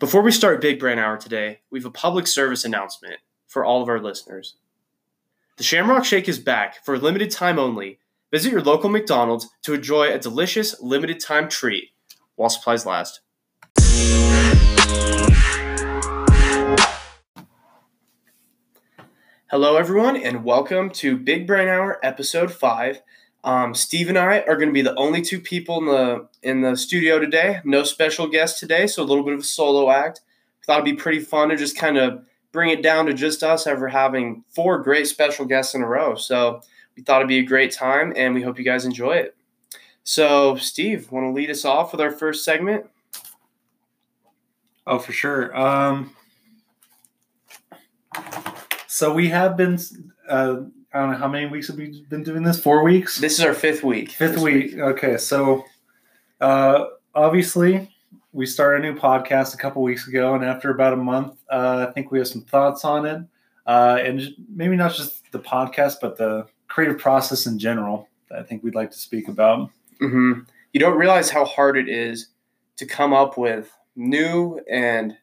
Before we start Big Brain Hour today, we have a public service announcement for all of our listeners. The Shamrock Shake is back for a limited time only. Visit your local McDonald's to enjoy a delicious limited time treat while supplies last. Hello, everyone, and welcome to Big Brain Hour, Episode Five. Um, Steve and I are going to be the only two people in the in the studio today. No special guest today, so a little bit of a solo act. Thought it'd be pretty fun to just kind of bring it down to just us ever having four great special guests in a row. So we thought it'd be a great time, and we hope you guys enjoy it. So, Steve, want to lead us off with our first segment? Oh, for sure. Um, so we have been. Uh, I don't know how many weeks have we been doing this. Four weeks. This is our fifth week. Fifth week. Okay, so uh, obviously we started a new podcast a couple weeks ago, and after about a month, uh, I think we have some thoughts on it, uh, and maybe not just the podcast, but the creative process in general. I think we'd like to speak about. Mm-hmm. You don't realize how hard it is to come up with new and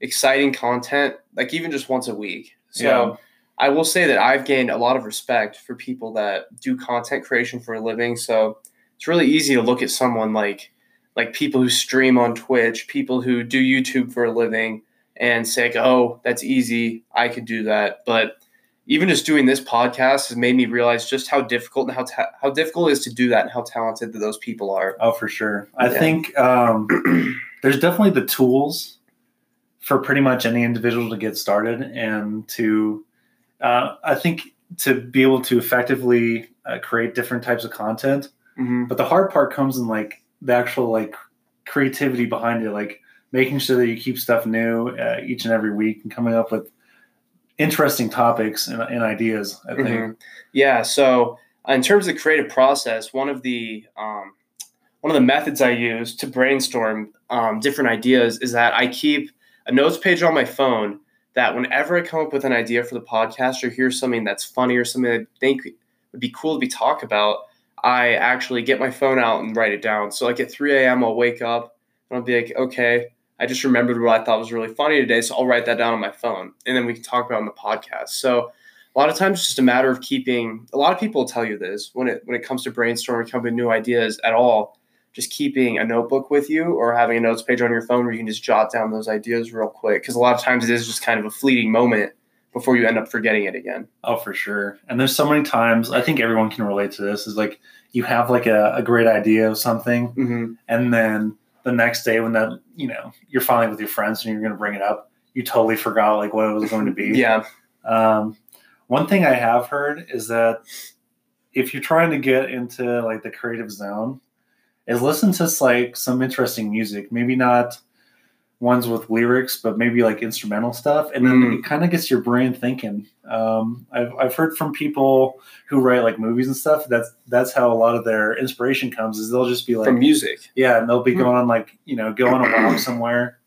exciting content, like even just once a week. So. Yeah I will say that I've gained a lot of respect for people that do content creation for a living. So it's really easy to look at someone like like people who stream on Twitch, people who do YouTube for a living, and say, like, "Oh, that's easy. I could do that." But even just doing this podcast has made me realize just how difficult and how ta- how difficult it is to do that, and how talented that those people are. Oh, for sure. I yeah. think um, there's definitely the tools for pretty much any individual to get started and to uh, I think to be able to effectively uh, create different types of content. Mm-hmm. But the hard part comes in like the actual like creativity behind it, like making sure that you keep stuff new uh, each and every week and coming up with interesting topics and, and ideas. I think. Mm-hmm. Yeah. So in terms of the creative process, one of the um, one of the methods I use to brainstorm um, different ideas is that I keep a notes page on my phone that whenever I come up with an idea for the podcast or hear something that's funny or something I think would be cool to be talked about, I actually get my phone out and write it down. So like at 3 a.m. I'll wake up and I'll be like, okay, I just remembered what I thought was really funny today, so I'll write that down on my phone, and then we can talk about on the podcast. So a lot of times it's just a matter of keeping. A lot of people tell you this when it when it comes to brainstorming, coming up with new ideas at all just keeping a notebook with you or having a notes page on your phone where you can just jot down those ideas real quick. Because a lot of times it is just kind of a fleeting moment before you end up forgetting it again. Oh, for sure. And there's so many times I think everyone can relate to this. Is like you have like a, a great idea of something, mm-hmm. and then the next day when that you know you're finally with your friends and you're going to bring it up, you totally forgot like what it was going to be. yeah. Um, one thing I have heard is that if you're trying to get into like the creative zone, is listen to like some interesting music. Maybe not ones with lyrics, but maybe like instrumental stuff, and then mm. it kind of gets your brain thinking. Um, I've I've heard from people who write like movies and stuff. That's that's how a lot of their inspiration comes. Is they'll just be like from music, yeah, and they'll be mm. going on like you know go on a walk somewhere,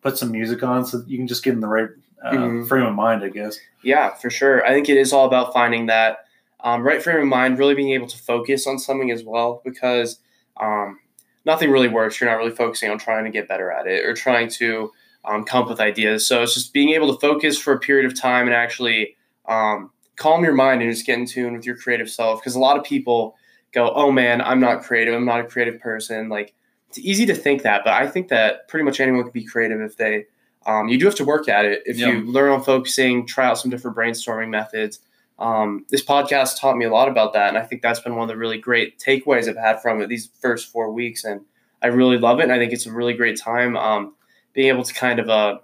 put some music on, so you can just get in the right uh, mm. frame of mind, I guess. Yeah, for sure. I think it is all about finding that um, right frame of mind, really being able to focus on something as well, because um, nothing really works. You're not really focusing on trying to get better at it or trying to um, come up with ideas. So it's just being able to focus for a period of time and actually um, calm your mind and just get in tune with your creative self. Because a lot of people go, "Oh man, I'm not creative. I'm not a creative person." Like it's easy to think that, but I think that pretty much anyone can be creative if they. Um, you do have to work at it. If you learn on focusing, try out some different brainstorming methods um, this podcast taught me a lot about that, and I think that's been one of the really great takeaways I've had from it these first four weeks, and I really love it. And I think it's a really great time um, being able to kind of uh,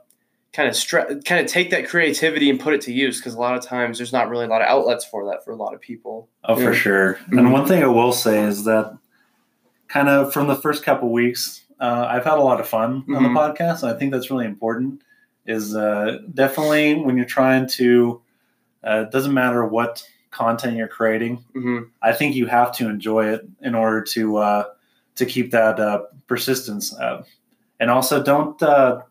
kind of stre- kind of take that creativity and put it to use because a lot of times there's not really a lot of outlets for that for a lot of people. Oh, for sure. Mm-hmm. And one thing I will say is that kind of from the first couple weeks, uh, I've had a lot of fun mm-hmm. on the mm-hmm. podcast. And I think that's really important. Is uh, definitely when you're trying to uh, it doesn't matter what content you're creating. Mm-hmm. I think you have to enjoy it in order to uh, to keep that uh, persistence. Uh, and also, don't uh,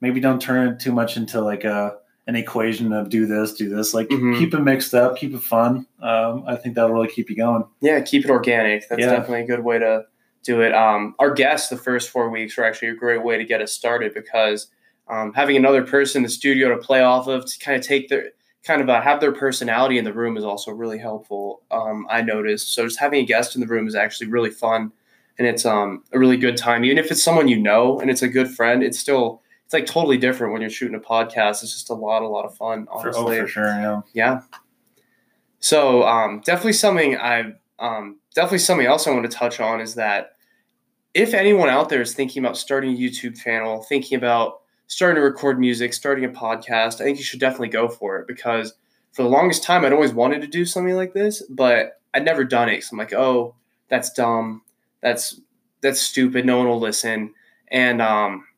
maybe don't turn it too much into like a an equation of do this, do this. Like mm-hmm. keep it mixed up, keep it fun. Um, I think that'll really keep you going. Yeah, keep it organic. That's yeah. definitely a good way to do it. Um, our guests the first four weeks were actually a great way to get us started because um, having another person in the studio to play off of to kind of take their kind of uh, have their personality in the room is also really helpful. Um, I noticed. So just having a guest in the room is actually really fun, and it's um, a really good time. Even if it's someone you know and it's a good friend, it's still it's like totally different when you're shooting a podcast. It's just a lot, a lot of fun. Honestly, for, oh, for sure, yeah, yeah. So um, definitely something I um, definitely something else I want to touch on is that if anyone out there is thinking about starting a YouTube channel, thinking about starting to record music, starting a podcast, I think you should definitely go for it because for the longest time I'd always wanted to do something like this, but I'd never done it. So I'm like, oh, that's dumb. That's that's stupid. No one will listen. And um,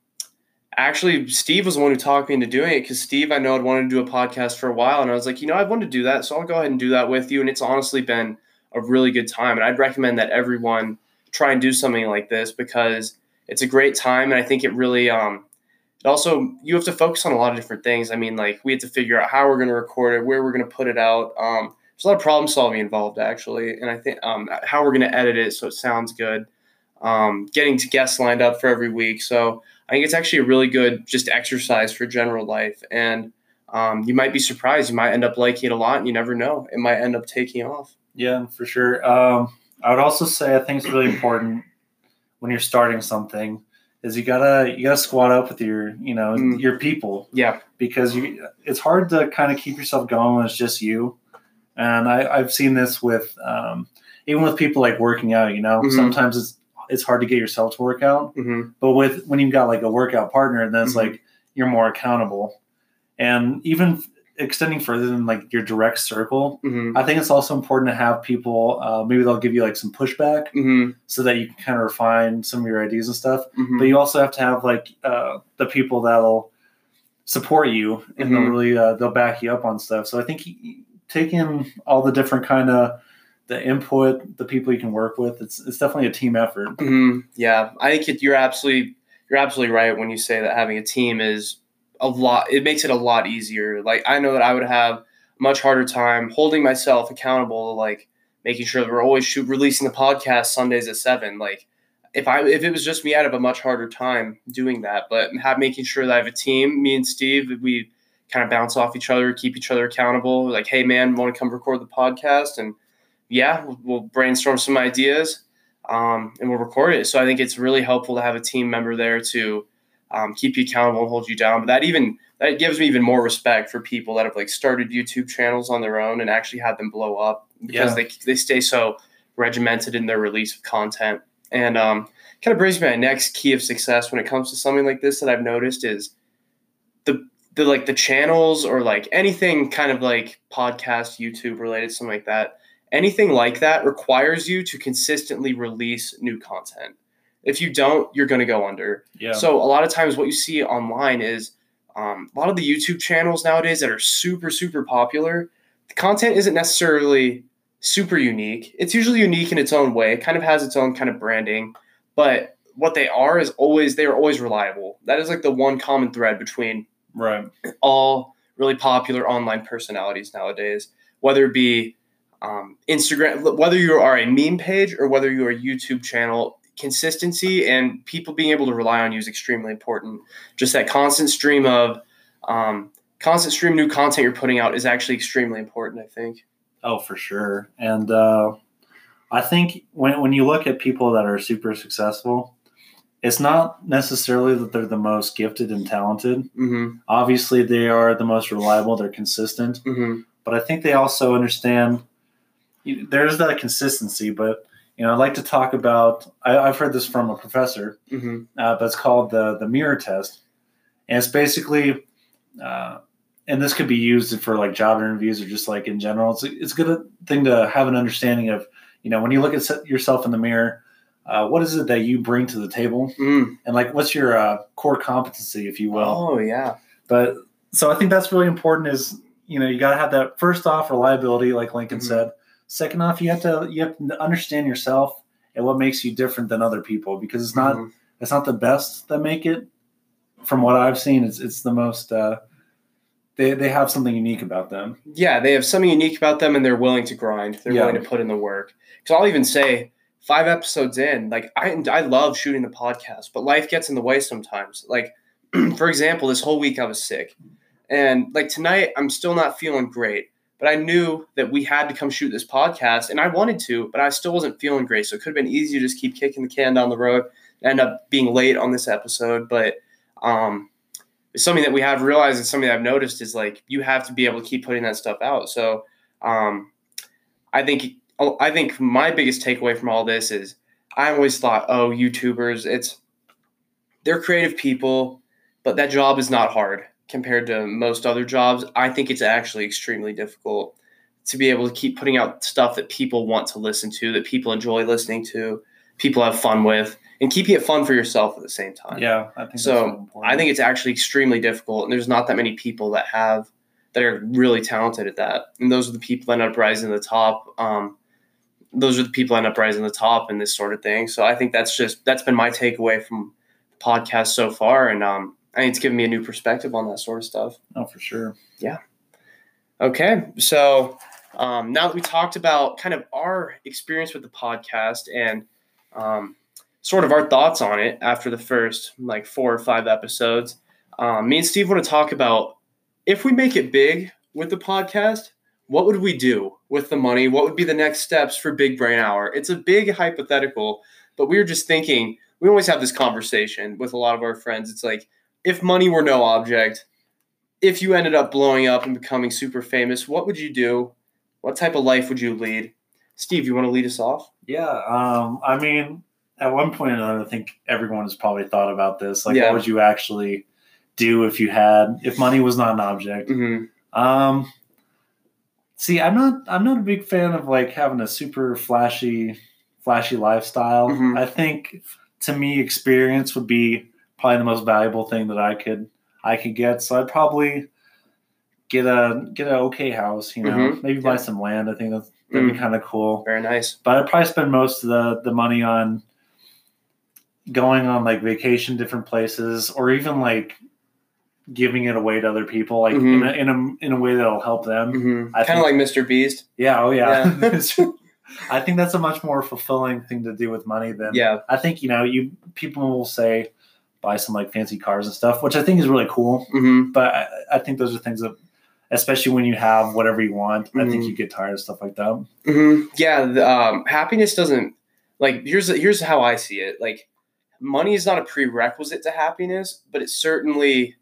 actually, Steve was the one who talked me into doing it because Steve, I know, had wanted to do a podcast for a while, and I was like, you know, I've wanted to do that, so I'll go ahead and do that with you. And it's honestly been a really good time, and I'd recommend that everyone try and do something like this because it's a great time, and I think it really um, it also you have to focus on a lot of different things. I mean, like we have to figure out how we're going to record it, where we're going to put it out. Um, there's a lot of problem solving involved actually, and I think um, how we're going to edit it so it sounds good. Um, getting to guests lined up for every week, so I think it's actually a really good just exercise for general life, and um, you might be surprised. You might end up liking it a lot, and you never know. It might end up taking off. Yeah, for sure. Um, I would also say I think it's really important when you're starting something is you gotta you gotta squat up with your you know mm. your people. Yeah, because you it's hard to kind of keep yourself going when it's just you. And I, I've seen this with um, even with people like working out. You know, mm-hmm. sometimes it's it's hard to get yourself to work out, mm-hmm. but with when you've got like a workout partner, then it's mm-hmm. like you're more accountable. And even extending further than like your direct circle, mm-hmm. I think it's also important to have people. Uh, maybe they'll give you like some pushback mm-hmm. so that you can kind of refine some of your ideas and stuff. Mm-hmm. But you also have to have like uh, the people that'll support you and they'll mm-hmm. really uh, they'll back you up on stuff. So I think taking all the different kind of the input, the people you can work with, it's it's definitely a team effort. Mm-hmm. Yeah, I think you're absolutely you're absolutely right when you say that having a team is a lot it makes it a lot easier. Like i know that i would have much harder time holding myself accountable like making sure that we're always shoot, releasing the podcast sundays at seven. Like if i if it was just me i'd have a much harder time doing that. But have making sure that i have a team me and steve we kind of bounce off each other keep each other accountable like hey man want to come record the podcast? And yeah we'll brainstorm some ideas um, and we'll record it. So i think it's really helpful to have a team member there to um, keep you accountable and hold you down. But that even that gives me even more respect for people that have like started YouTube channels on their own and actually had them blow up because yeah. they they stay so regimented in their release of content. And um, kind of brings me to my next key of success when it comes to something like this that I've noticed is the the like the channels or like anything kind of like podcast, YouTube related, something like that. Anything like that requires you to consistently release new content. If you don't, you're going to go under. Yeah. So a lot of times, what you see online is um, a lot of the YouTube channels nowadays that are super super popular. The content isn't necessarily super unique. It's usually unique in its own way. It kind of has its own kind of branding, but what they are is always they are always reliable. That is like the one common thread between right all really popular online personalities nowadays, whether it be um, Instagram, whether you are a meme page or whether you are a YouTube channel, consistency and people being able to rely on you is extremely important. Just that constant stream of um, constant stream new content you're putting out is actually extremely important. I think. Oh, for sure, and uh, I think when when you look at people that are super successful, it's not necessarily that they're the most gifted and talented. Mm-hmm. Obviously, they are the most reliable. They're consistent, mm-hmm. but I think they also understand. There's that consistency, but you know, I like to talk about. I, have heard this from a professor, mm-hmm. uh, but it's called the the mirror test, and it's basically, uh, and this could be used for like job interviews or just like in general. It's a, it's a good thing to have an understanding of. You know, when you look at yourself in the mirror, uh, what is it that you bring to the table, mm. and like what's your uh, core competency, if you will. Oh yeah. But so I think that's really important. Is you know you got to have that first off reliability, like Lincoln mm-hmm. said Second off, you have to you have to understand yourself and what makes you different than other people because it's not mm-hmm. it's not the best that make it. From what I've seen, it's it's the most. Uh, they they have something unique about them. Yeah, they have something unique about them, and they're willing to grind. They're yeah. willing to put in the work. Because I'll even say, five episodes in, like I I love shooting the podcast, but life gets in the way sometimes. Like for example, this whole week I was sick. And like tonight, I'm still not feeling great. But I knew that we had to come shoot this podcast, and I wanted to, but I still wasn't feeling great. So it could have been easy to just keep kicking the can down the road, end up being late on this episode. But um, it's something that we have realized, and something I've noticed is like you have to be able to keep putting that stuff out. So um, I think I think my biggest takeaway from all this is I always thought, oh, YouTubers, it's they're creative people, but that job is not hard compared to most other jobs. I think it's actually extremely difficult to be able to keep putting out stuff that people want to listen to, that people enjoy listening to, people have fun with, and keeping it fun for yourself at the same time. Yeah, I think so. I think it's actually extremely difficult, and there's not that many people that have that are really talented at that, and those are the people that end up rising to the top. Um, those are the people that end up rising to the top in this sort of thing. So I think that's just that's been my takeaway from the podcast so far, and um, I think it's given me a new perspective on that sort of stuff. Oh, for sure. Yeah. Okay, so um, now that we talked about kind of our experience with the podcast and um, sort of our thoughts on it after the first like four or five episodes, um, me and Steve want to talk about if we make it big with the podcast, what would we do with the money? What would be the next steps for Big Brain Hour? It's a big hypothetical, but we were just thinking. We always have this conversation with a lot of our friends. It's like if money were no object, if you ended up blowing up and becoming super famous, what would you do? What type of life would you lead? Steve, you want to lead us off? Yeah. Um, I mean, at one point or another, I think everyone has probably thought about this. Like, yeah. what would you actually do if you had, if money was not an object? Mm-hmm. Um, see, I'm not, I'm not a big fan of like having a super flashy, flashy lifestyle. Mm-hmm. I think to me, experience would be probably the most valuable thing that I could I could get. So I'd probably get a get an okay house, you know, mm-hmm. maybe buy some land. I think that's, that'd mm. be kind of cool. Very nice. But I'd probably spend most of the the money on going on like vacation different places or even like giving it away to other people like mm-hmm. in, a, in a in a way that'll help them. Mm-hmm. Kind of like Mr. Beast. Yeah, oh yeah. yeah. I think that's a much more fulfilling thing to do with money than yeah. I think you know you people will say buy some like fancy cars and stuff, which I think is really cool. Mm-hmm. But I, I, think those are things that, especially when you have whatever you want, mm-hmm. I think mm-hmm. you get tired of stuff like that. Mm-hmm. Yeah, the, um, happiness doesn't like. Here's here's how I see it. Like, money is not a prerequisite to happiness, but it certainly,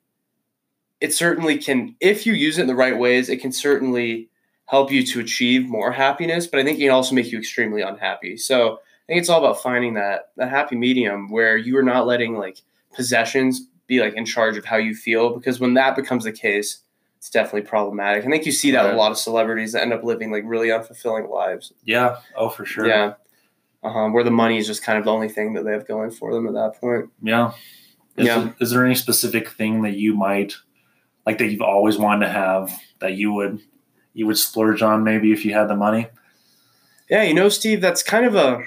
it certainly can. If you use it in the right ways, it can certainly help you to achieve more happiness. But I think it can also make you extremely unhappy. So. I think it's all about finding that that happy medium where you are not letting like possessions be like in charge of how you feel because when that becomes the case it's definitely problematic. I think you see that right. a lot of celebrities that end up living like really unfulfilling lives. Yeah. Oh, for sure. Yeah. Uh-huh. Where the money is just kind of the only thing that they have going for them at that point. Yeah. Is, yeah. There, is there any specific thing that you might like that you've always wanted to have that you would you would splurge on maybe if you had the money? Yeah, you know, Steve, that's kind of a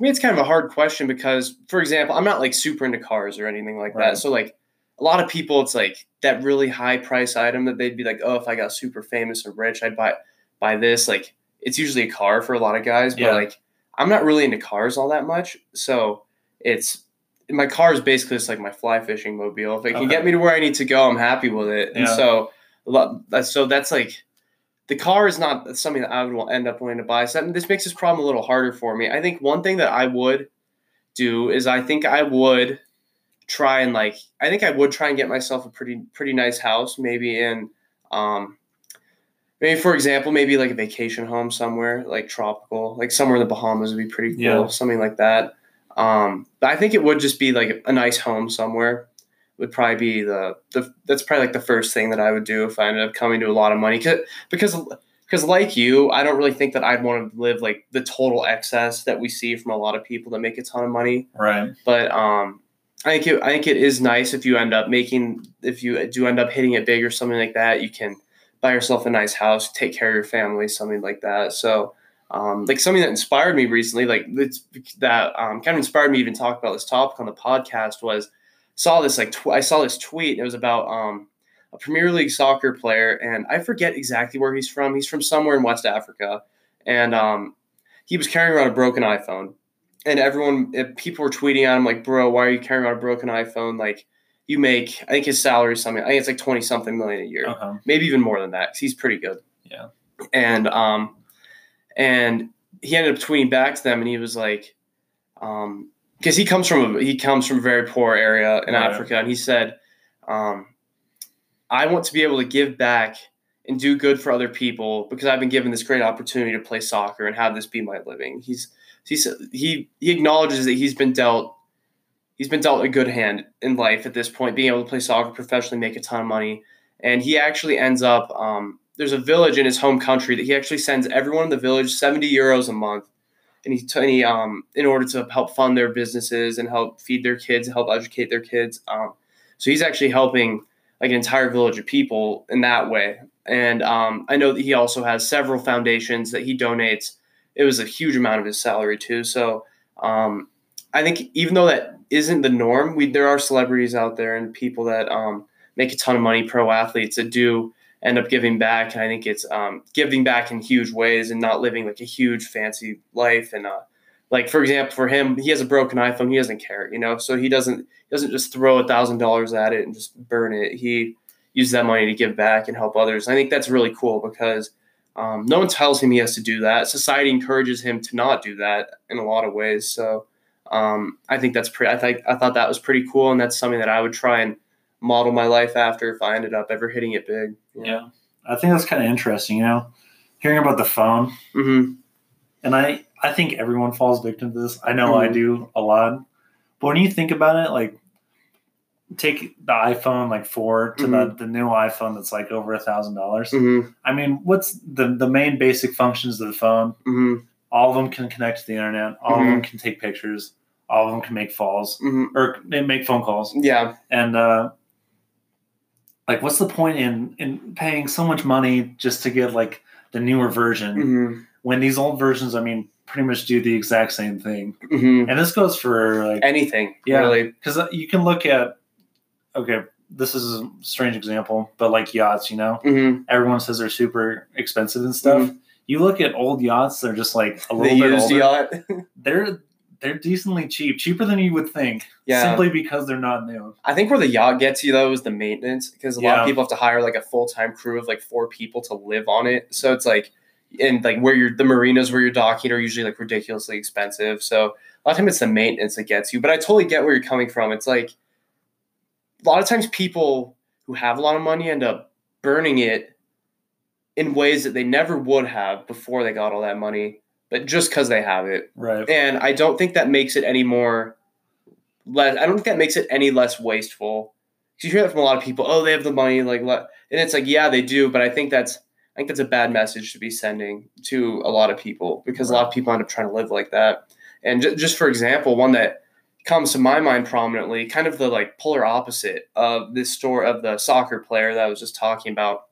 for me, it's kind of a hard question because, for example, I'm not like super into cars or anything like right. that. So like a lot of people, it's like that really high price item that they'd be like, oh, if I got super famous or rich, I'd buy buy this. Like it's usually a car for a lot of guys, but yeah. like I'm not really into cars all that much. So it's my car is basically just like my fly fishing mobile. If it can okay. get me to where I need to go, I'm happy with it. And so, so that's like the car is not something that I would end up wanting to buy. So this makes this problem a little harder for me. I think one thing that I would do is I think I would try and like I think I would try and get myself a pretty pretty nice house, maybe in um maybe for example, maybe like a vacation home somewhere like tropical, like somewhere in the Bahamas would be pretty cool, yeah. something like that. Um, but I think it would just be like a nice home somewhere would probably be the, the that's probably like the first thing that I would do if I ended up coming to a lot of money. Because because like you I don't really think that I'd want to live like the total excess that we see from a lot of people that make a ton of money. Right. But um I think it, I think it is nice if you end up making if you do end up hitting it big or something like that you can buy yourself a nice house take care of your family something like that. So um, like something that inspired me recently, like that um, kind of inspired me to even talk about this topic on the podcast was saw this like tw- I saw this tweet. It was about um, a Premier League soccer player, and I forget exactly where he's from. He's from somewhere in West Africa, and um, he was carrying around a broken iPhone. And everyone, people were tweeting at him like, "Bro, why are you carrying around a broken iPhone? Like, you make. I think his salary is something. I think it's like twenty something million a year, Uh-huh. maybe even more than that. 'cause he's pretty good. Yeah. And um, and he ended up tweeting back to them, and he was like, um, because he comes from a, he comes from a very poor area in Right. Africa, and he said, um, I want to be able to give back and do good for other people because I've been given this great opportunity to play soccer and have this be my living. He's he's he he acknowledges that he's been dealt he's been dealt a good hand in life at this point, being able to play soccer professionally, make a ton of money, and he actually ends up. Um, there's a village in his home country that he actually sends everyone in the village 70 euros a month, and he, um in order to help fund their businesses and help feed their kids, help educate their kids. Um, so he's actually helping like an entire village of people in that way. And um, I know that he also has several foundations that he donates. It was a huge amount of his salary too. So um, I think even though that isn't the norm, we there are celebrities out there and people that um, make a ton of money, pro athletes that do end up giving back. And I think it's um, giving back in huge ways and not living like a huge fancy life. And uh, like for example, for him, he has a broken iPhone. He doesn't care, you know, so he doesn't he doesn't just throw a thousand dollars at it and just burn it. He uses that money to give back and help others. I think that's really cool because um, no one tells him he has to do that. Society encourages him to not do that in a lot of ways. So um, I think that's pretty. I think I thought that was pretty cool, and that's something that I would try and model my life after if I ended up ever hitting it big. Yeah. I think that's kind of interesting, you know, hearing about the phone. hmm And I, I think everyone falls victim to this. I know I Mhm. do a lot. But when you think about it, like take the iPhone like 4 to the, the new iPhone that's like over a thousand dollars. hmm I mean, what's the the main basic functions of the phone? hmm All of them can connect to the internet. All of Mm-hmm. them can take pictures. All of them can make calls hmm or make phone calls. Yeah. And uh, like, what's the point in in paying so much money just to get like the newer version hmm when these old versions, I mean, pretty much do the exact same thing? hmm And this goes for like Anything. Yeah. Really. because you can look at okay, this is a strange example, but like yachts, you know, hmm everyone says they're super expensive and stuff. You look at old yachts; they're just like a The little bit used older. yacht. They're they're decently cheap, cheaper than you would think, Yeah. simply because they're not new. I think where the yacht gets you though is the maintenance because a lot of people have to hire like a full time crew of like four people to live on it. So it's like, and like where you're the marinas where you're docking are usually like ridiculously expensive. So a lot of times it's the maintenance that gets you. But I totally get where you're coming from. It's like a lot of times people who have a lot of money end up burning it in ways that they never would have before they got all that money, but just because they have it. Right. And I don't think that makes it any more less. I don't think that makes it any less wasteful. 'Cause you hear that from a lot of people. Oh, they have the money, like, and it's like, yeah, they do. But I think that's, I think that's a bad message to be sending to a lot of people because a lot of people end up trying to live like that. And ju- just for example, one that comes to my mind prominently, kind of the like polar opposite of this story of the soccer player that I was just talking about.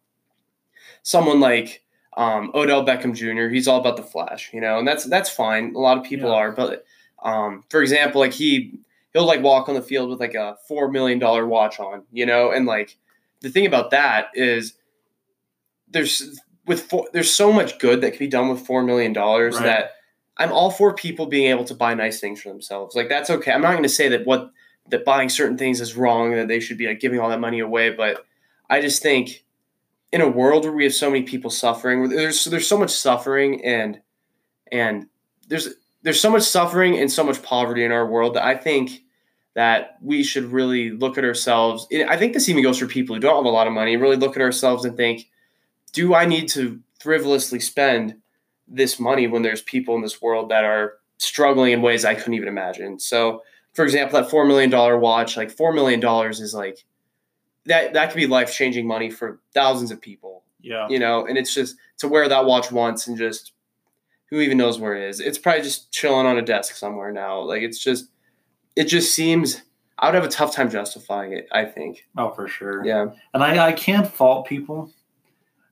Someone like um, Odell Beckham Jr. He's all about the flash, you know, and that's that's fine. A lot of people Yeah. are, but um, for example, like he he'll like walk on the field with like a four million dollar watch on, you know, and like the thing about that is there's with four, there's so much good that can be done with four million dollars Right. that I'm all for people being able to buy nice things for themselves. Like that's okay. I'm not going to say that what that buying certain things is wrong that they should be like giving all that money away, but I just think in a world where we have so many people suffering, there's there's so much suffering and and there's there's so much suffering and so much poverty in our world that I think that we should really look at ourselves. I think this even goes for people who don't have a lot of money. Really look at ourselves and think, do I need to frivolously spend this money when there's people in this world that are struggling in ways I couldn't even imagine? So, for example, that four million dollar watch, like four million dollars is like that that could be life changing money for thousands of people Yeah. you know, and it's just to wear that watch once and just who even knows where it is. It's probably just chilling on a desk somewhere now. Like it's just it just seems I would have a tough time justifying it, I think. Oh, for sure. Yeah. And I, I can't fault people.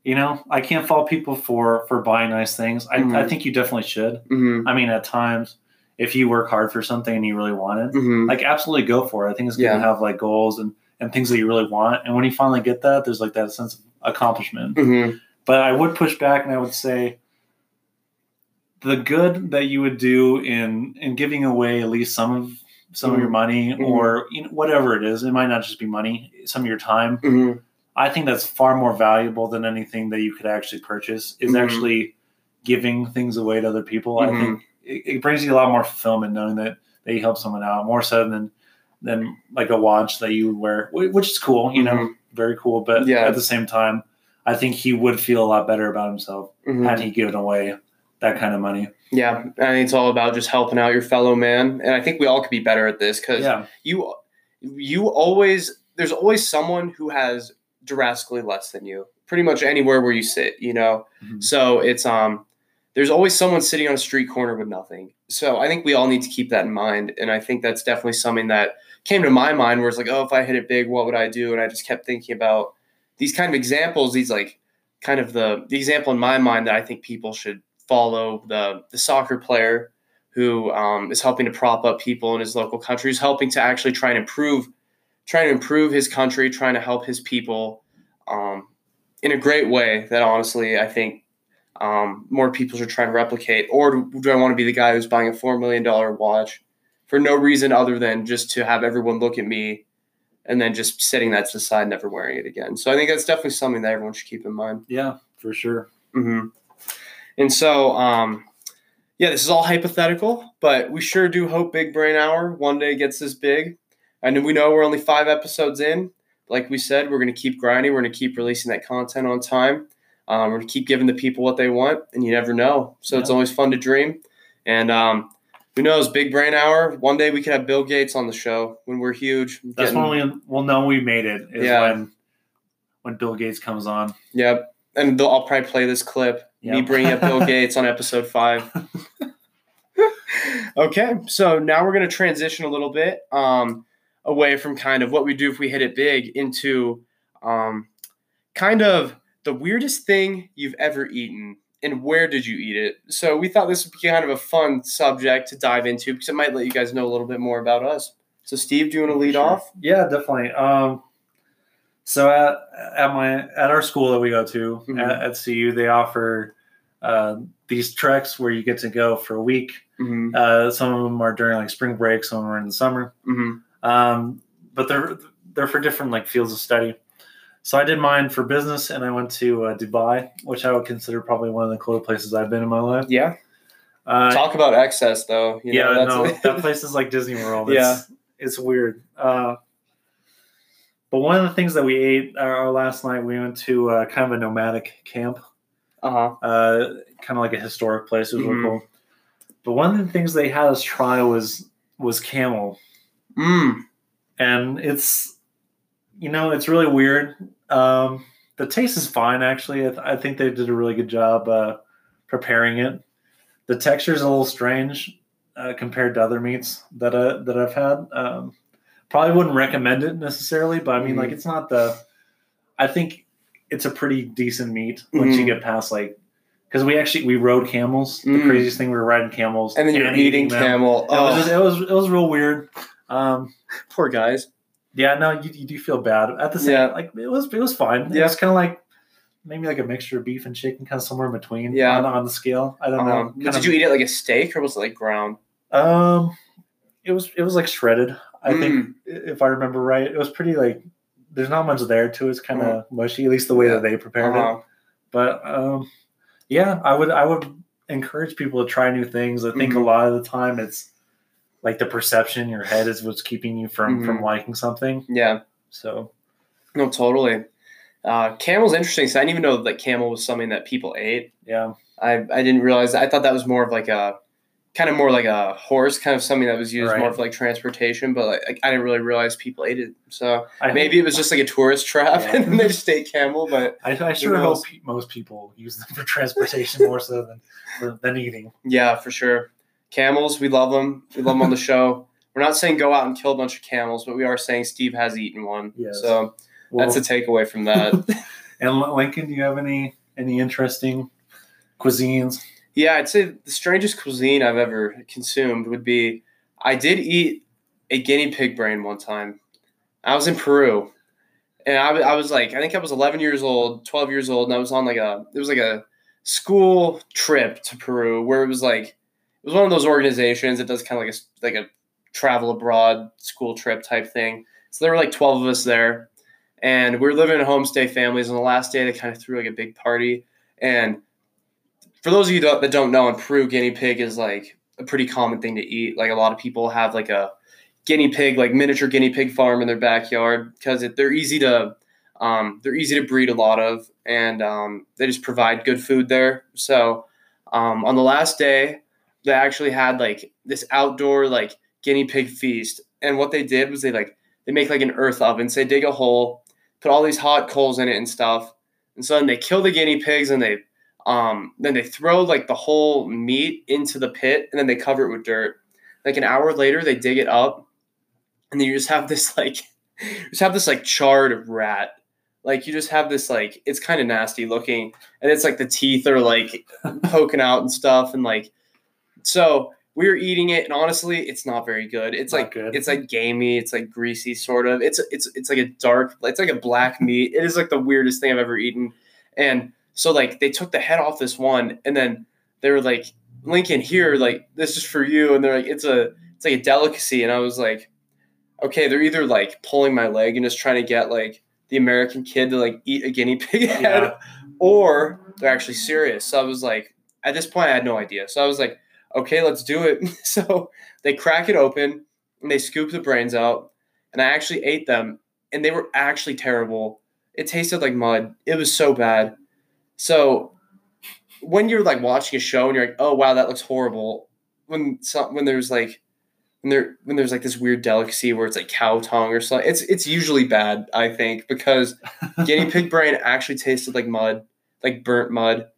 You know, I can't fault people for for buying nice things. I, Mhm. I think you definitely should. Mhm. I mean, at times, if you work hard for something and you really want it, Mhm. like absolutely go for it. I think it's good Yeah. to have like goals and and things that you really want. And when you finally get that, there's like that sense of accomplishment. Mhm. But I would push back and I would say the good that you would do in in giving away at least some of some of your Mhm. money Mhm. or you know, whatever it is. It might not just be money, some of your time. Mhm. I think that's far more valuable than anything that you could actually purchase. Is Mhm. actually giving things away to other people. I think it, it brings you a lot more fulfillment knowing that that you help someone out more so than than like a watch that you would wear, which is cool. You know, Mhm. very cool. But Yeah. at the same time, I think he would feel a lot better about himself Mhm. had he given away that kind of money. Yeah, think it's all about just helping out your fellow man, and I think we all could be better at this because Yeah, you you always there's always someone who has drastically less than you pretty much anywhere where you sit you know Mhm. so it's um there's always someone sitting on a street corner with nothing so i think we all need to keep that in mind and i think that's definitely something that came to my mind where it's like oh if i hit it big what would i do and i just kept thinking about these kind of examples these like kind of the the example in my mind that i think people should follow the the soccer player who um, is helping to prop up people in his local country, who's helping to actually try and improve, trying to improve his country, trying to help his people um, in a great way. That honestly, I think um, more people should try and replicate. Or do, do I want to be the guy who's buying a four million dollar watch for no reason other than just to have everyone look at me, and then just setting that to the side, never wearing it again? So I think that's definitely something that everyone should keep in mind. yeah, for sure. hmm And so, um, yeah, this is all hypothetical, but we sure do hope Big Brain Hour one day gets this big. And we know we're only five episodes in. Like we said, we're going to keep grinding. We're going to keep releasing that content on time. Um, we're going to keep giving the people what they want, and you never know. So it's always fun to dream. And um, who knows, Big Brain Hour. One day we could have Bill Gates on the show when we're huge. That's getting- when we will know we made it. Is Yeah. when when Bill Gates comes on. Yep. And I'll probably play this clip. Me bringing up Bill Gates on episode five. okay, so now we're going to transition a little bit um, away from kind of what we do if we hit it big into um, kind of the weirdest thing you've ever eaten and where did you eat it. So we thought this would be kind of a fun subject to dive into because it might let you guys know a little bit more about us. So Steve, do you want to lead Sure. off? Yeah, definitely. Um, so at at my at our school that we go to Mhm. at, at CU, they offer uh, these treks where you get to go for a week. Mm-hmm. Uh, some of them are during like spring break, some are in the summer. Mm-hmm. Um, but they're they're for different like fields of study. So I did mine for business, and I went to uh, Dubai, which I would consider probably one of the cooler places I've been in my life. Yeah. Uh, Talk about excess, though. You yeah, know, no, that place is like Disney World. Yeah. It's, it's weird. Uh, but one of the things that we ate our last night, we went to uh, kind of a nomadic camp, uh-huh. uh, kind of like a historic place. It was Mhm. really cool. But one of the things they had us try was was camel, Mm. and it's you know it's really weird. Um, the taste is fine actually. I, th- I think they did a really good job uh, preparing it. The texture is a little strange uh, compared to other meats that uh, that I've had. Um, probably wouldn't recommend it necessarily, but I mean, Mhm. like, it's not the. I think it's a pretty decent meat once you Mhm. get past like, because we actually we rode camels. The Mm. craziest thing we were riding camels, And then you're eating them. camel. It was, just, Oh, it was it was real weird. Um, poor guys. Yeah, no, you, you do feel bad at the same. Yeah. Like it was it was fine. It Yeah. was kind of like maybe like a mixture of beef and chicken, kind of somewhere in between. Yeah. on, on the scale. I don't know. Um, Kind did of- you eat it like a steak or was it like ground? Um, it was it was like shredded. I Mm. think if I remember right, it was pretty like. There's not much there to it. It's kind of mushy, at least the way Yeah. that they prepared Uh-huh. it. But um, yeah, I would I would encourage people to try new things. I think Mhm. a lot of the time it's like the perception in your head is what's keeping you from from Mhm. liking something. Yeah, So no, totally. Uh, camel's interesting. So I didn't even know that camel was something that people ate. yeah, I, I didn't realize. I thought that was more of like a kind of more like a horse, kind of something that was used Right. more for like transportation. But like, I didn't really realize people ate it. So I maybe it was just like a tourist trap, Yeah. and they just ate camel. But I, I sure hope most people use them for transportation more so than than eating. yeah, for sure. Camels, we love them. We love them on the show. We're not saying go out and kill a bunch of camels, but we are saying Steve has eaten one. Yes. So Well, that's a takeaway from that. and Lincoln, do you have any any interesting cuisines? yeah, I'd say the strangest cuisine I've ever consumed would be I did eat a guinea pig brain one time. I was in Peru. And I, I was like, I think I was 11 years old, 12 years old, and I was on like a, it was like a school trip to Peru where it was like, was one of those organizations that does kind of like a, like a travel abroad school trip type thing. So there were like 12 of us there. And we were living in homestay families. And the last day, they kind of threw like a big party. And for those of you that don't know, in Peru, guinea pig is like a pretty common thing to eat. Like a lot of people have like a guinea pig, like miniature guinea pig farm in their backyard because they're easy to um, they're easy to breed a lot of, and um, they just provide good food there. So um, on the last day, they actually had like this outdoor like guinea pig feast, and what they did was they like they make like an earth oven. So they dig a hole, put all these hot coals in it and stuff, and so then they kill the guinea pigs and they um, then they throw like the whole meat into the pit and then they cover it with dirt. Like an hour later, they dig it up, and then you just have this like just have this like charred rat like you just have this like it's kind of nasty looking, and it's like the teeth are like poking out and stuff, and like so we were eating it, and honestly, it's not very good. It's not like good. it's like gamey, it's like greasy, sort of. It's it's it's like a dark, it's like a black meat. It is like the weirdest thing I've ever eaten, and so like they took the head off this one, and then they were like, Lincoln, here, like this is for you, and they're like, it's a it's like a delicacy, and I was like, okay, they're either like pulling my leg and just trying to get like the American kid to like eat a guinea pig head, yeah. or they're actually serious. So I was like, at this point, I had no idea. So I was like, okay, let's do it. so they crack it open and they scoop the brains out, and I actually ate them, and they were actually terrible. It tasted like mud. It was so bad. So when you're like watching a show and you're like, oh wow, that looks horrible. When some, when there's like when there when there's like this weird delicacy where it's like cow tongue or something. It's it's usually bad, I think, because guinea pig brain actually tasted like mud, like burnt mud,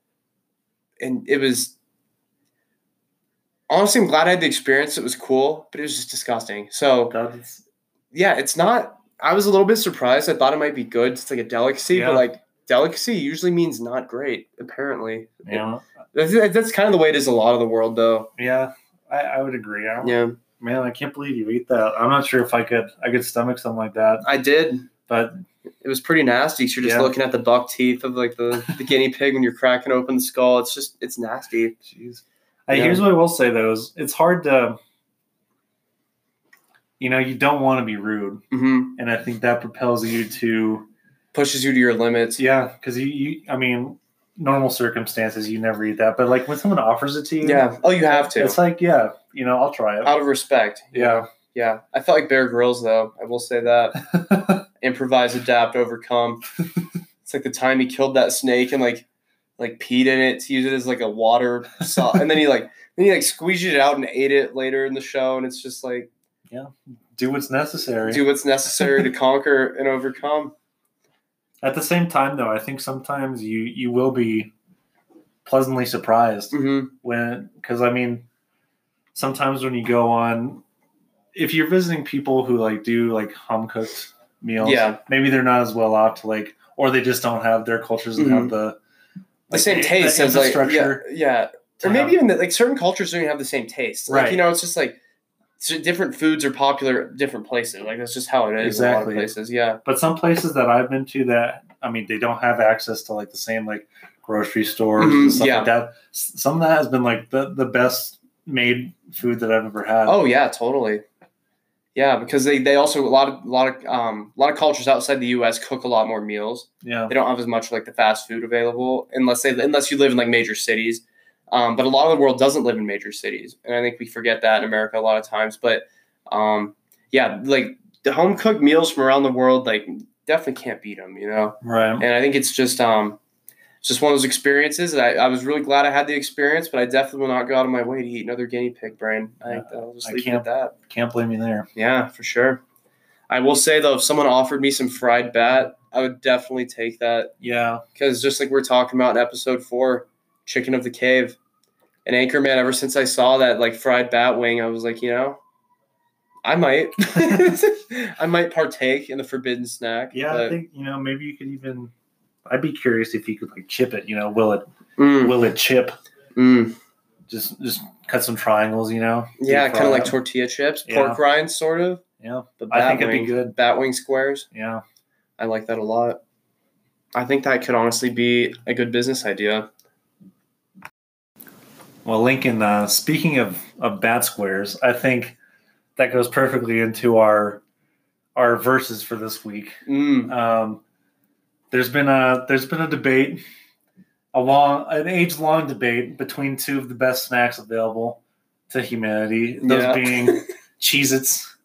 and it was. Honestly, I'm glad I had the experience. It was cool, but it was just disgusting. So, That's... yeah, it's not. I was a little bit surprised. I thought it might be good. It's like a delicacy, yeah. but like delicacy usually means not great. Apparently, yeah, that's, that's kind of the way it is a lot of the world, though. Yeah, I, I would agree. I yeah, Man, I can't believe you eat that. I'm not sure if I could I could stomach something like that. I did, but it was pretty nasty. So you're just yeah. looking at the buck teeth of like the, the guinea pig when you're cracking open the skull. It's just it's nasty. Jeez. Yeah. here's what I will say though: is it's hard to, you know, you don't want to be rude, mm-hmm. and I think that propels you to pushes you to your limits. Yeah, because you, you, I mean, normal circumstances, you never eat that. But like when someone offers it to you, yeah, oh, you have to. It's like, yeah, you know, I'll try it out of respect. Yeah, yeah. I felt like Bear Grylls though. I will say that. Improvise, adapt, overcome. it's like the time he killed that snake and like like peed in it to use it as like a water saw, and then he like then he like squeezed it out and ate it later in the show, and it's just like yeah, do what's necessary. Do what's necessary to conquer and overcome. At the same time, though, I think sometimes you you will be pleasantly surprised mm-hmm. when because I mean, sometimes when you go on, if you're visiting people who like do like home cooked meals, yeah, maybe they're not as well off to like, or they just don't have their cultures and mm-hmm. have the like, the same taste as like yeah, yeah. or maybe have, even that like certain cultures don't even have the same taste. Like, right. You know, it's just like so different foods are popular different places. Like that's just how it is exactly. places. Yeah. But some places that I've been to that I mean they don't have access to like the same like grocery stores mm-hmm. and stuff yeah. like that. Some of that has been like the, the best made food that I've ever had. Oh yeah, totally. Yeah, because they, they also a lot of a lot of um, a lot of cultures outside the U.S. cook a lot more meals. Yeah, they don't have as much like the fast food available unless they unless you live in like major cities. Um, but a lot of the world doesn't live in major cities, and I think we forget that in America a lot of times. But um, yeah, like the home cooked meals from around the world, like definitely can't beat them, you know. Right. And I think it's just um, it's just one of those experiences. I, I was really glad I had the experience, but I definitely will not go out of my way to eat another guinea pig brain. I think I'll just leave it at that. Can't blame you there. Yeah, for sure. I will say though, if someone offered me some fried bat, I would definitely take that. Yeah. Because just like we are talking about in episode four, Chicken of the Cave. And Anchorman, ever since I saw that like fried bat wing, I was like, you know, I might. I might partake in the forbidden snack. Yeah. I think, you know, maybe you could even I'd be curious if you could like chip it, you know, will it mm. will it chip? Mm. Just just cut some triangles, you know. Yeah, kind of like tortilla chips, pork rinds, sort of. Yeah, but I think wing, it'd be good. Batwing squares. Yeah, I like that a lot. I think that could honestly be a good business idea. Well, Lincoln, uh, speaking of, of bat squares, I think that goes perfectly into our our verses for this week. Mm. Um, there's been a there's been a debate, a long an age long debate between two of the best snacks available to humanity. Those Yeah. being Cheez-Its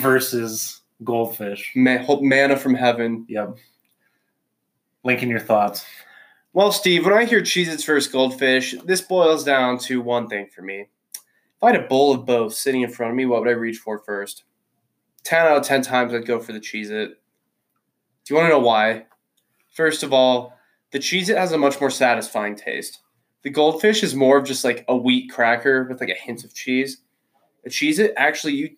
versus Goldfish. Ma- hope manna from heaven. Yep. Linking your thoughts. Well, Steve, when I hear Cheez Its versus Goldfish, this boils down to one thing for me. If I had a bowl of both sitting in front of me, what would I reach for first? 10 out of 10 times I'd go for the Cheez It. Do you want to know why? First of all, the Cheez It has a much more satisfying taste. The Goldfish is more of just like a wheat cracker with like a hint of cheese. The Cheez It actually, you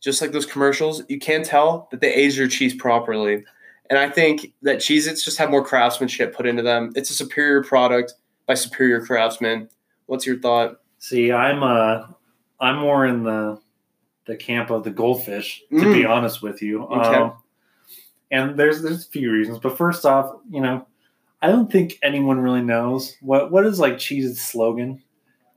just like those commercials, you can tell that they age their cheese properly. And I think that Cheez Its just have more craftsmanship put into them. It's a superior product by superior craftsmen. What's your thought? See, I'm uh I'm more in the the camp of the goldfish, to be Mm. honest with you. Okay. Um, and there's there's a few reasons, but first off, you know, I don't think anyone really knows what what is like Cheez-Its slogan.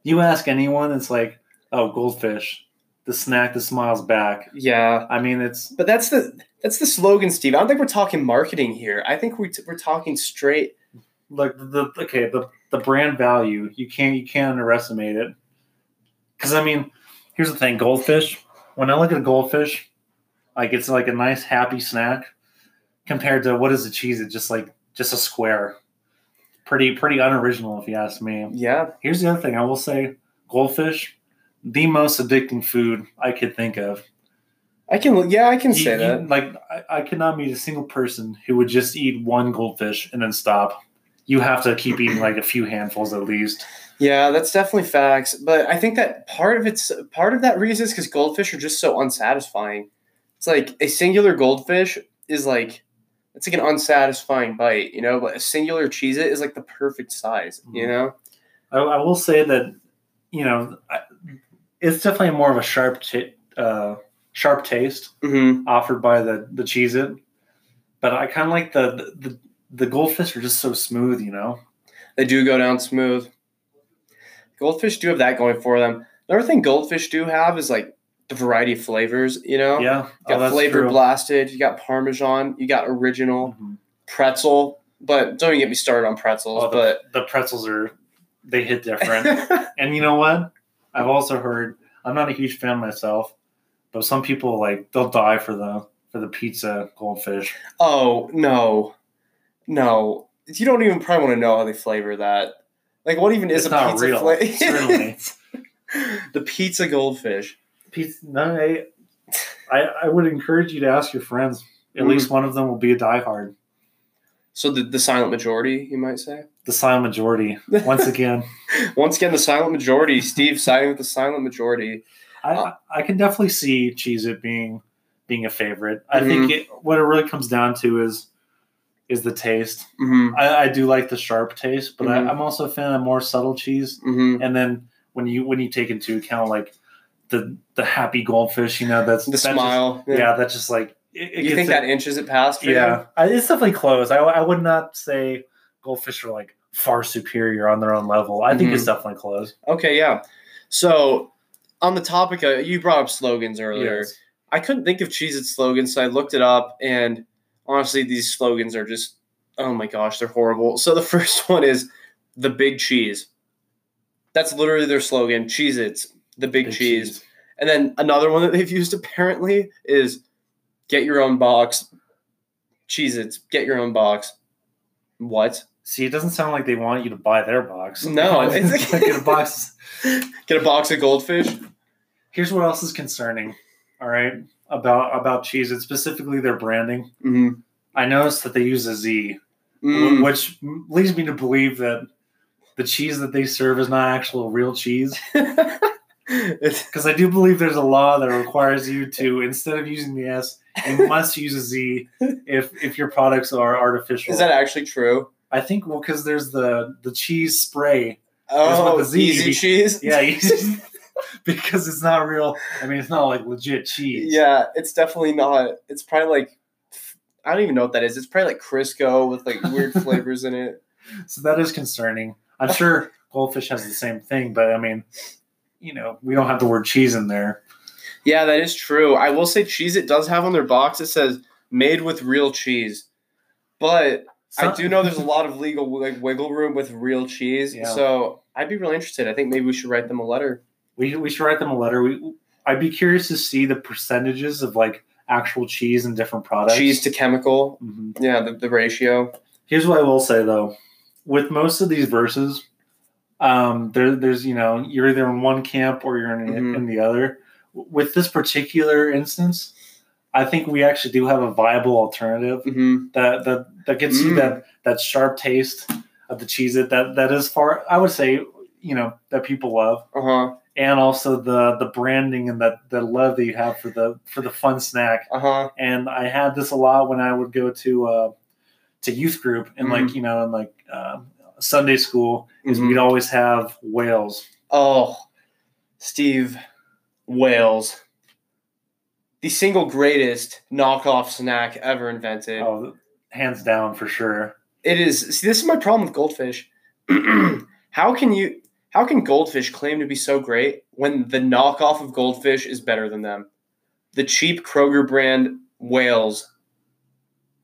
You ask anyone, it's like, oh, goldfish, the snack that smiles back. Yeah, I mean, it's but that's the that's the slogan, Steve. I don't think we're talking marketing here. I think we we're talking straight. like the okay the the brand value you can't you can't underestimate it because i mean here's the thing goldfish when i look at a goldfish like it's like a nice happy snack compared to what is the cheese it's just like just a square pretty pretty unoriginal if you ask me Yeah, here's the other thing i will say goldfish the most addicting food i could think of I can. Yeah, I can You- say you- that. like I, I could not meet a single person who would just eat one goldfish and then stop. You have to keep eating like a few handfuls at least. Yeah, that's definitely facts. But I think that part of it's part of that reason is because goldfish are just so unsatisfying. It's like a singular goldfish is like it's like an unsatisfying bite, you know. But a singular cheese it is like the perfect size, you Mhm. know. I, I will say that you know I, it's definitely more of a sharp t- uh, sharp taste Mm-hmm. offered by the the cheese it, but I kind of like the, the the goldfish are just so smooth, you know. They do go down smooth. Goldfish do have that going for them. Another thing goldfish do have is like the variety of flavors, you know. Yeah, You oh, got that's flavor true. blasted, you got parmesan, you got original Mhm. pretzel. But don't even get me started on pretzels. Oh, the, the pretzels are they hit different. And you know what? I've also heard I'm not a huge fan myself, but some people like they'll die for the for the pizza goldfish. oh no, no, you don't even probably want to know how they flavor that. Like, what even is It's a pizza flavor? the pizza goldfish. Pizza, no, I, I I would encourage you to ask your friends. At Mhm. least one of them will be a diehard. So the, the silent majority, you might say. The silent majority. Once again, Once again, the silent majority. Steve siding with the silent majority. I I can definitely see Cheez It being being a favorite. I Mm-hmm. think it, what it really comes down to is is the taste. Mm-hmm. I, I do like the sharp taste, but. I, I'm also a fan of more subtle cheese. Mm-hmm. and then when you when you take into account like the the happy goldfish, you know that's The that's just- smile. yeah. that's just like it, it You think it- that inches it past? yeah, I, it's definitely close. I, I would not say goldfish are like far superior on their own level. I think Mhm. it's definitely close. Okay. Yeah. So on the topic, of, you brought up slogans earlier. Yes. I couldn't think of Cheez It slogans, so I looked it up, and honestly, these slogans are just, oh my gosh, they're horrible. So the first one is the big cheese. That's literally their slogan, Cheez Its, the big, Big cheese. And then another one that they've used apparently is get your own box, Cheez Its, get your own box. What? See, it doesn't sound like they want you to buy their box. No, it's it's- like a box. Get a box of goldfish? Here's what else is concerning. All right, about about cheese, it specifically their branding. Mm-hmm. I noticed that they use a Z, Mm. which leads me to believe that the cheese that they serve is not actual real cheese. Because I do believe there's a law that requires you to, instead of using the S, you must use a Z if if your products are artificial. is that actually true? I think well, because there's the the cheese spray. Oh, the Z, easy cheese? Yeah, you- because it's not real. I mean, it's not like legit cheese. Yeah, it's definitely not. It's probably like I don't even know what that is. It's probably like Crisco with like weird flavors in it. So that is concerning. I'm sure goldfish has the same thing, but I mean, you know, we don't have the word cheese in there. Yeah, that is true. I will say cheese it does have on their box it says made with real cheese. But I do know there's a lot of legal like wiggle room with real cheese. Yeah. So I'd be really interested. I think maybe we should write them a letter. We, we should write them a letter. We I'd be curious to see the percentages of like actual cheese and different products. Cheese to chemical. Mhm. Yeah, the, the ratio. Here's what I will say though: with most of these verses, um, there there's you know you're either in one camp or you're in, Mhm. in the other. With this particular instance, I think we actually do have a viable alternative hmm that that that gets you Mm. that that sharp taste of the cheese that that that is far. I would say you know that people love. Uh huh. and also the the branding and that the love that you have for the for the fun snack. Uh huh. And I had this a lot when I would go to uh, to youth group and like you know and like um Sunday school is Mhm. we'd always have whales. Oh, Steve Whales, the single greatest knockoff snack ever invented. Oh, hands down for sure. It is. See, this is my problem with goldfish. how can you? How can goldfish claim to be so great when the knockoff of goldfish is better than them? The cheap Kroger brand whales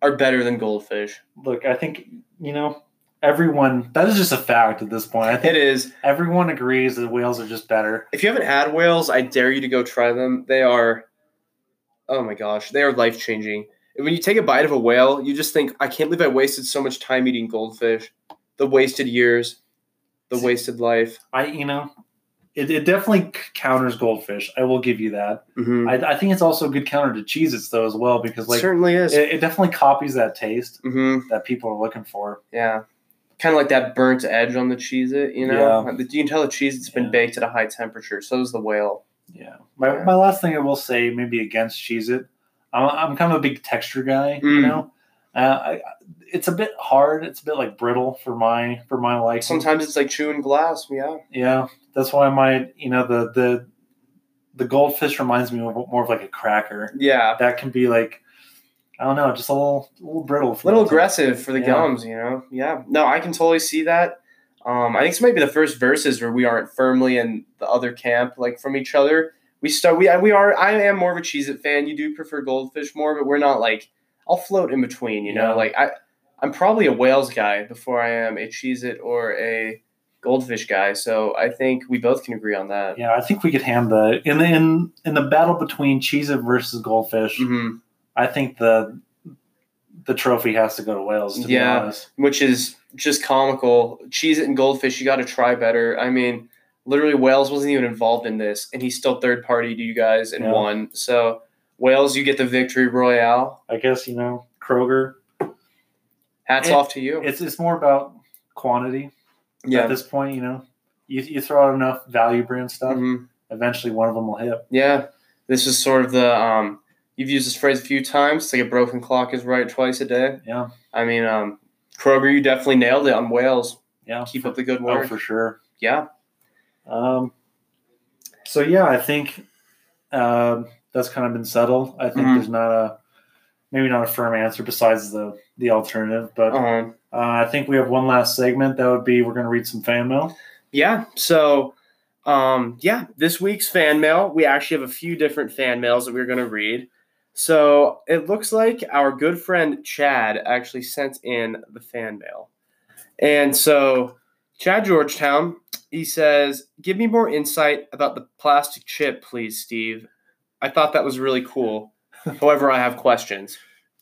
are better than goldfish. Look, I think you know everyone. That is just a fact at this point. I think is. everyone agrees that whales are just better. If you haven't had whales, I dare you to go try them. They are, oh my gosh, they are life changing. When you take a bite of a whale, you just think, I can't believe I wasted so much time eating goldfish. The wasted years, the wasted life. I you know. It, it definitely counters goldfish. I will give you that. Mm-hmm. I, I think it's also a good counter to Cheez-Its though as well because like certainly is. it, it definitely copies that taste hmm that people are looking for. Yeah. Kind of like that burnt edge on the cheese it, you know? Yeah. You can tell the cheese it's been Yeah. baked at a high temperature. So is the whale. Yeah. My, Yeah. my last thing I will say, maybe against cheese it I'm, I'm kind of a big texture guy, you Mm. know? Uh, I, it's a bit hard. It's a bit like brittle for my for my liking. Sometimes it's like chewing glass. Yeah. yeah, that's why my you know the the the goldfish reminds me of more of like a cracker. Yeah. That can be like I don't know, just a little a little brittle. A little time. aggressive for the Yeah. gums, you know? Yeah. No, I can totally see that. Um, I think this might be the first verses where we aren't firmly in the other camp, like from each other. We start. We we are. I am more of a Cheez It fan. You do prefer Goldfish more, but we're not like. I'll float in between. You know, Yeah. like I. I'm probably a Whales guy before I am a Cheez It or a Goldfish guy. So I think we both can agree on that. Yeah, I think we could hand the in the in in the battle between Cheez It versus Goldfish. hmm I think the the trophy has to go to Whales. To Yeah. be honest, Which is just comical. Cheez It and Goldfish, you got to try better. I mean, literally, Whales wasn't even involved in this, and he's still third party to you guys and Yeah. won. So, Whales, you get the victory royale. I guess you know Kroger. Hats It- off to you. It's it's more about quantity Yeah. at this point. You know, you you throw out enough value brand stuff, Mhm. eventually one of them will hit. Yeah. This is sort of the, um, you've used this phrase a few times. It's like a broken clock is right twice a day. Yeah, I mean, um, Kroger, you definitely nailed it on Whales. yeah, Keep up the good oh work. for sure. Yeah. Um, so yeah, I think um, that's kind of been settled. I think Mhm. there's not a maybe not a firm answer besides the the alternative, but Uh-huh. uh, I think we have one last segment. That would be we're going to read some fan mail. Yeah. So, um, yeah, this week's fan mail, we actually have a few different fan mails that we're going to read. So it looks like our good friend Chad actually sent in the fan mail. And so, Chad Georgetown, he says, Give me more insight about the plastic chip, please, Steve. I thought that was really cool. However, I have questions.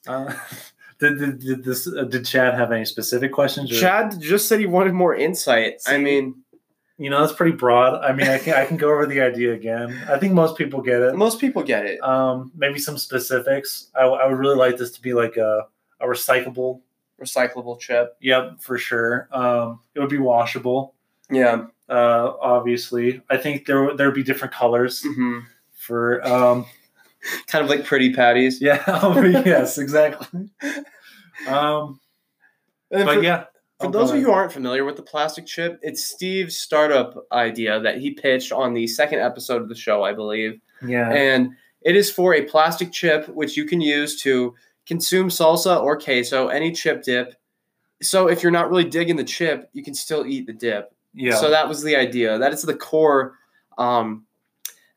Uh, did, did, did this uh, did Chad have any specific questions? or- Chad just said he wanted more insight. I mean, you know, that's pretty broad. I mean, I can I can go over the idea again. I think most people get it. most people get it. Um, maybe some specifics. I, I would really like this to be like a a recyclable. Recyclable chip. Yep, for sure. Um, it would be washable. Yeah. Uh, obviously, I think there there would be different colors hmm for. Um, kind of like pretty patties. yeah. oh, yes. Exactly. Um, but for, yeah. For Oh, those of you who aren't familiar with the plastic chip, it's Steve's startup idea that he pitched on the second episode of the show, I believe. yeah. And it is for a plastic chip which you can use to consume salsa or queso, any chip dip. So if you're not really digging the chip, you can still eat the dip. yeah. So that was the idea. That is the core um,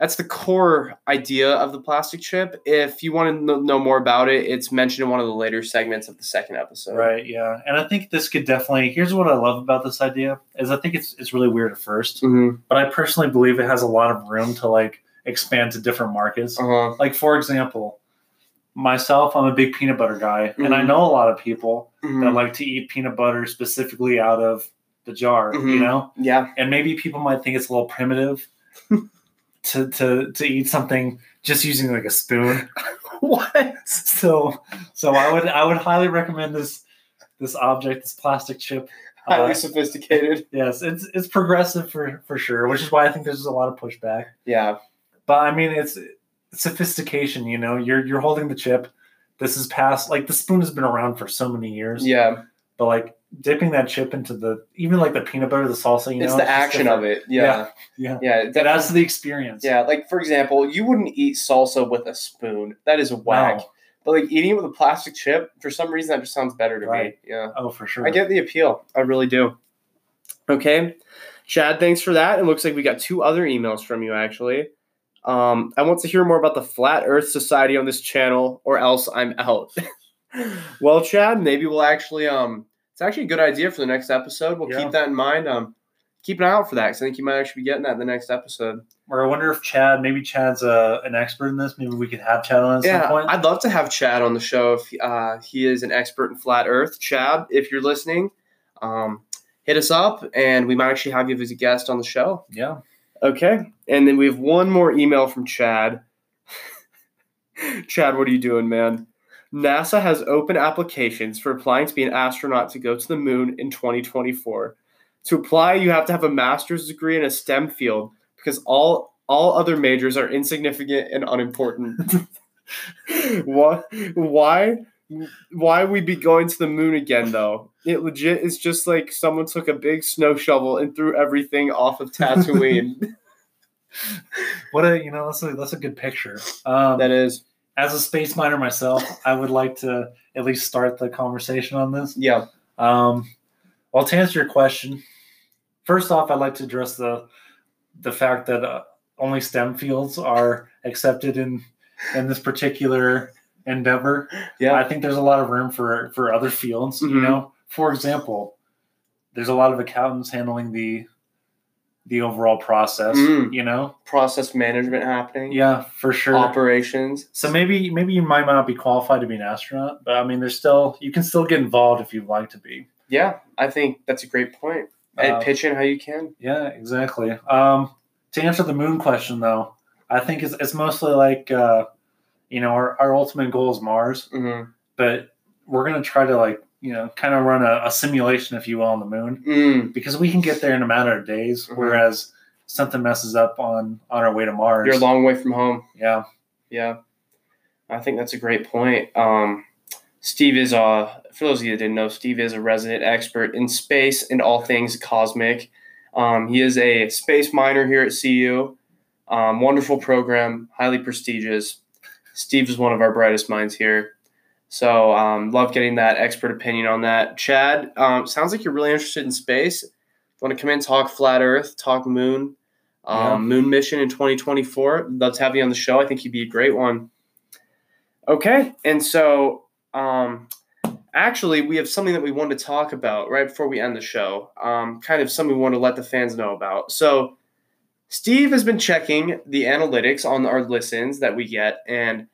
that's the core idea of the plastic chip. If you want to know more about it, it's mentioned in one of the later segments of the second episode. Right. Yeah, and I think this could definitely. Here's what I love about this idea is I think it's it's really weird at 1st Mm-hmm. but I personally believe it has a lot of room to like expand to different markets. Uh-huh. Like for example, myself, I'm a big peanut butter guy, and I Mhm. know a lot of people that Mhm. like to eat peanut butter specifically out of the jar. You Mhm. know, Yeah. and maybe people might think it's a little primitive to to to eat something just using like a spoon. what? So so I would I would highly recommend this this object, this plastic chip. Highly Uh, sophisticated. yes, it's it's progressive for for sure, which is why I think there's a lot of pushback. Yeah. But I mean, it's sophistication. You know, you're you're holding the chip. This is past like the spoon has been around for so many years. Yeah. But like dipping that chip into the even like the peanut butter, the salsa. You it's know, the action of it. Yeah. Yeah. Yeah. It adds to the experience. Yeah, like for example, you wouldn't eat salsa with a spoon. That is whack. No. But like eating it with a plastic chip, for some reason that just sounds better to Right. me. Yeah. Oh, for sure. I get the appeal. I really do. Okay. Chad, thanks for that. It looks like we got two other emails from you actually. Um, I want to hear more about the Flat Earth Society on this channel, or else I'm out. well, Chad, maybe we'll actually um it's actually a good idea for the next episode. We'll Yeah. keep that in mind. Um keep an eye out for that because I think you might actually be getting that in the next episode. Or I wonder if Chad, maybe Chad's uh, an expert in this. Maybe we could have Chad on at yeah, some point. I'd love to have Chad on the show if uh, he is an expert in flat Earth. Chad, if you're listening, um, hit us up, and we might actually have you as a guest on the show. yeah. Okay, and then we have one more email from Chad. Chad, what are you doing, man? NASA has open applications for applying to be an astronaut to go to the moon in 2024. To apply, you have to have a master's degree in a STEM field because all all other majors are insignificant and unimportant. what? Why? Why we be going to the moon again though? It legit is just like someone took a big snow shovel and threw everything off of Tatooine. What a you know that's a that's a good picture. Um, that is, as a space minor myself, I would like to at least start the conversation on this. yeah. Um, well, to answer your question, first off, I'd like to address the the fact that uh, only STEM fields are accepted in in this particular endeavor. Yeah. I think there's a lot of room for for other fields. You Mhm. know, for example, there's a lot of accountants handling the the overall process. Mm. You know, Process management happening. yeah, for sure. Operations. So maybe maybe you might not be qualified to be an astronaut, but I mean, there's still you can still get involved if you'd like to be. Yeah, I think that's a great point. And Uh, pitch in how you can. Yeah, exactly. Um, to answer the moon question, though, I think it's, it's mostly like, uh, you know, our, our ultimate goal is Mars, Mm-hmm. but we're to try to, like, you know, kind of run a, a simulation, if you will, on the moon Mm. because we can get there in a matter of days, Mhm. whereas something messes up on, on our way to Mars. You're a long way from home. yeah. Yeah, I think that's a great point. Um, Steve is, uh, for those of you that didn't know, Steve is a resident expert in space and all things cosmic. Um, he is a space minor here at CU. Um, wonderful program, highly prestigious. Steve is one of our brightest minds here. So, um, love getting that expert opinion on that. Chad, um, sounds like you're really interested in space. Want to come in, talk flat Earth, talk moon, um, Yeah. moon mission in 2024? Love to have you on the show. I think you'd be a great one. Okay, and so um, actually, we have something that we wanted to talk about right before we end the show. Um, kind of something we want to let the fans know about. So, Steve has been checking the analytics on our listens that we get, and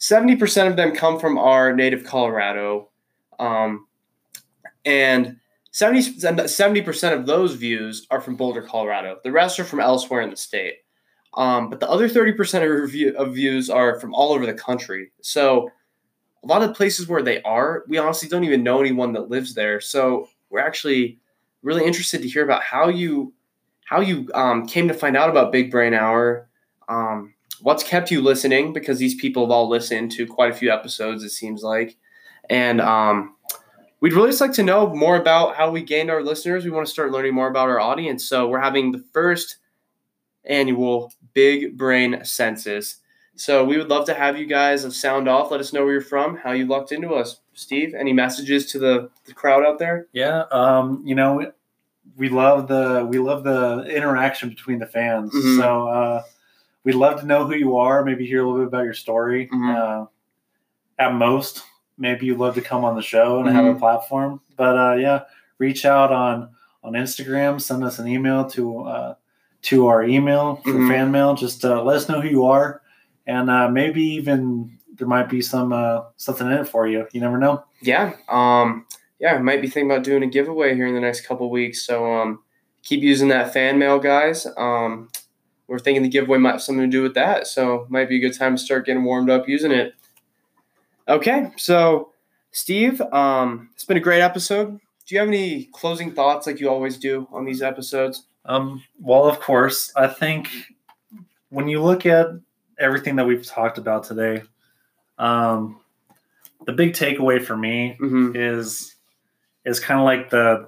70% of them come from our native Colorado. Um, and 70 percent of those views are from Boulder, Colorado. The rest are from elsewhere in the state. Um, but the other thirty percent of, review, of views are from all over the country. So a lot of places where they are, we honestly don't even know anyone that lives there. So we're actually really interested to hear about how you how you um, came to find out about Big Brain Hour. Um, what's kept you listening? Because these people have all listened to quite a few episodes. It seems like, and um, We'd really just like to know more about how we gained our listeners. We want to start learning more about our audience. So we're having the first annual Big Brain Census. So we would love to have you guys sound off. Let us know where you're from, how you lucked into us. Steve, any messages to the, the crowd out there? Yeah. Um, you know, we love the we love the interaction between the fans. Mhm. So uh, we'd love to know who you are. Maybe hear a little bit about your story. Mhm. Uh, at most, maybe you'd love to come on the show and have Mhm. a platform. But uh, yeah, reach out on on Instagram. Send us an email to uh, to our email for Mhm. fan mail. Just uh, let us know who you are, and uh, maybe even there might be some uh, something in it for you. You never know. Yeah. Um, yeah, I might be thinking about doing a giveaway here in the next couple weeks. So um, keep using that fan mail, guys. Um, we're thinking the giveaway might have something to do with that. So might be a good time to start getting warmed up using it. Okay. So, Steve, um, it's been a great episode. Do you have any closing thoughts like you always do on these episodes? Um, well, of course, I think when you look at everything that we've talked about today, um, the big takeaway for me Mm-hmm. is is kind of like the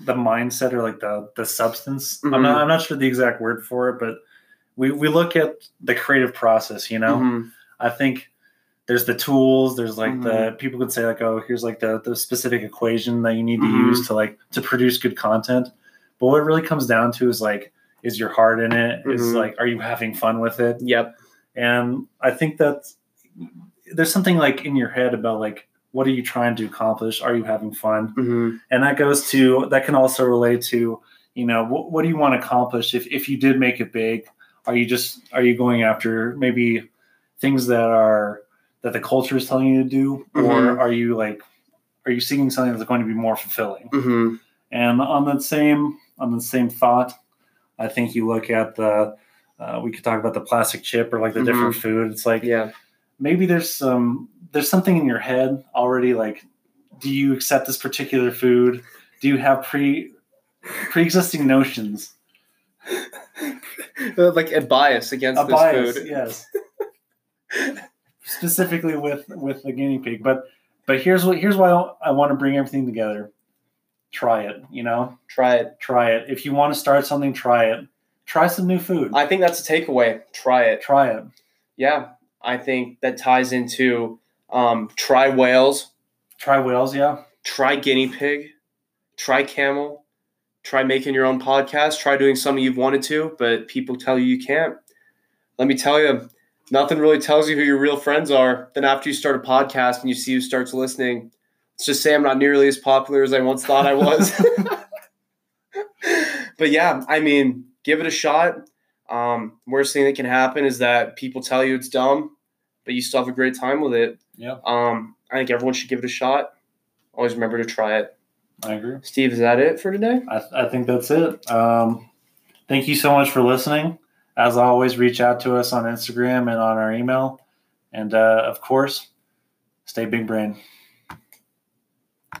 the mindset or like the the substance. I'm Mhm. not I'm not sure the exact word for it, but we we look at the creative process. You know, Mm-hmm. I think there's the tools. There's like the people could say like, oh, here's like the the specific equation that you need to Mhm. use to like to produce good content. But what it really comes down to is like, is your heart in it? Is Mhm. like, are you having fun with it? Yep. And I think that there's something like in your head about like, what are you trying to accomplish? Are you having fun? Mm-hmm. And that goes to that can also relate to you know what, what do you want to accomplish if if you did make it big? Are you just are you going after maybe things that are that the culture is telling you to do, or Mhm. are you like are you seeking something that's going to be more fulfilling? Mm-hmm. And on that same on the same thought, I think you look at the uh, we could talk about the plastic chip or like the different food. It's like Yeah. maybe there's some there's something in your head already. Like, do you accept this particular food? Do you have pre pre existing notions? like a bias against A this bias, food. yes. Specifically with with the guinea pig, but but here's what here's why I want to bring everything together. Try it, you know. Try it. Try it. If you want to start something, try it. Try some new food. I think that's a takeaway. Try it. try it. Yeah, I think that ties into um, try whales, Try whales, yeah. try guinea pig, try camel, try making your own podcast, try doing something you've wanted to, but people tell you you can't. Let me tell you, nothing really tells you who your real friends are than after you start a podcast and you see who starts listening. Let's just say I'm not nearly as popular as I once thought I was. but yeah, I mean, give it a shot. Um, worst thing that can happen is that people tell you it's dumb, but you still have a great time with it. Yeah, Um, I think everyone should give it a shot. Always remember to try it. I agree. Steve, is that it for today? I, I think that's it. Um, thank you so much for listening. As always, reach out to us on Instagram and on our email. And uh, of course, stay big brain.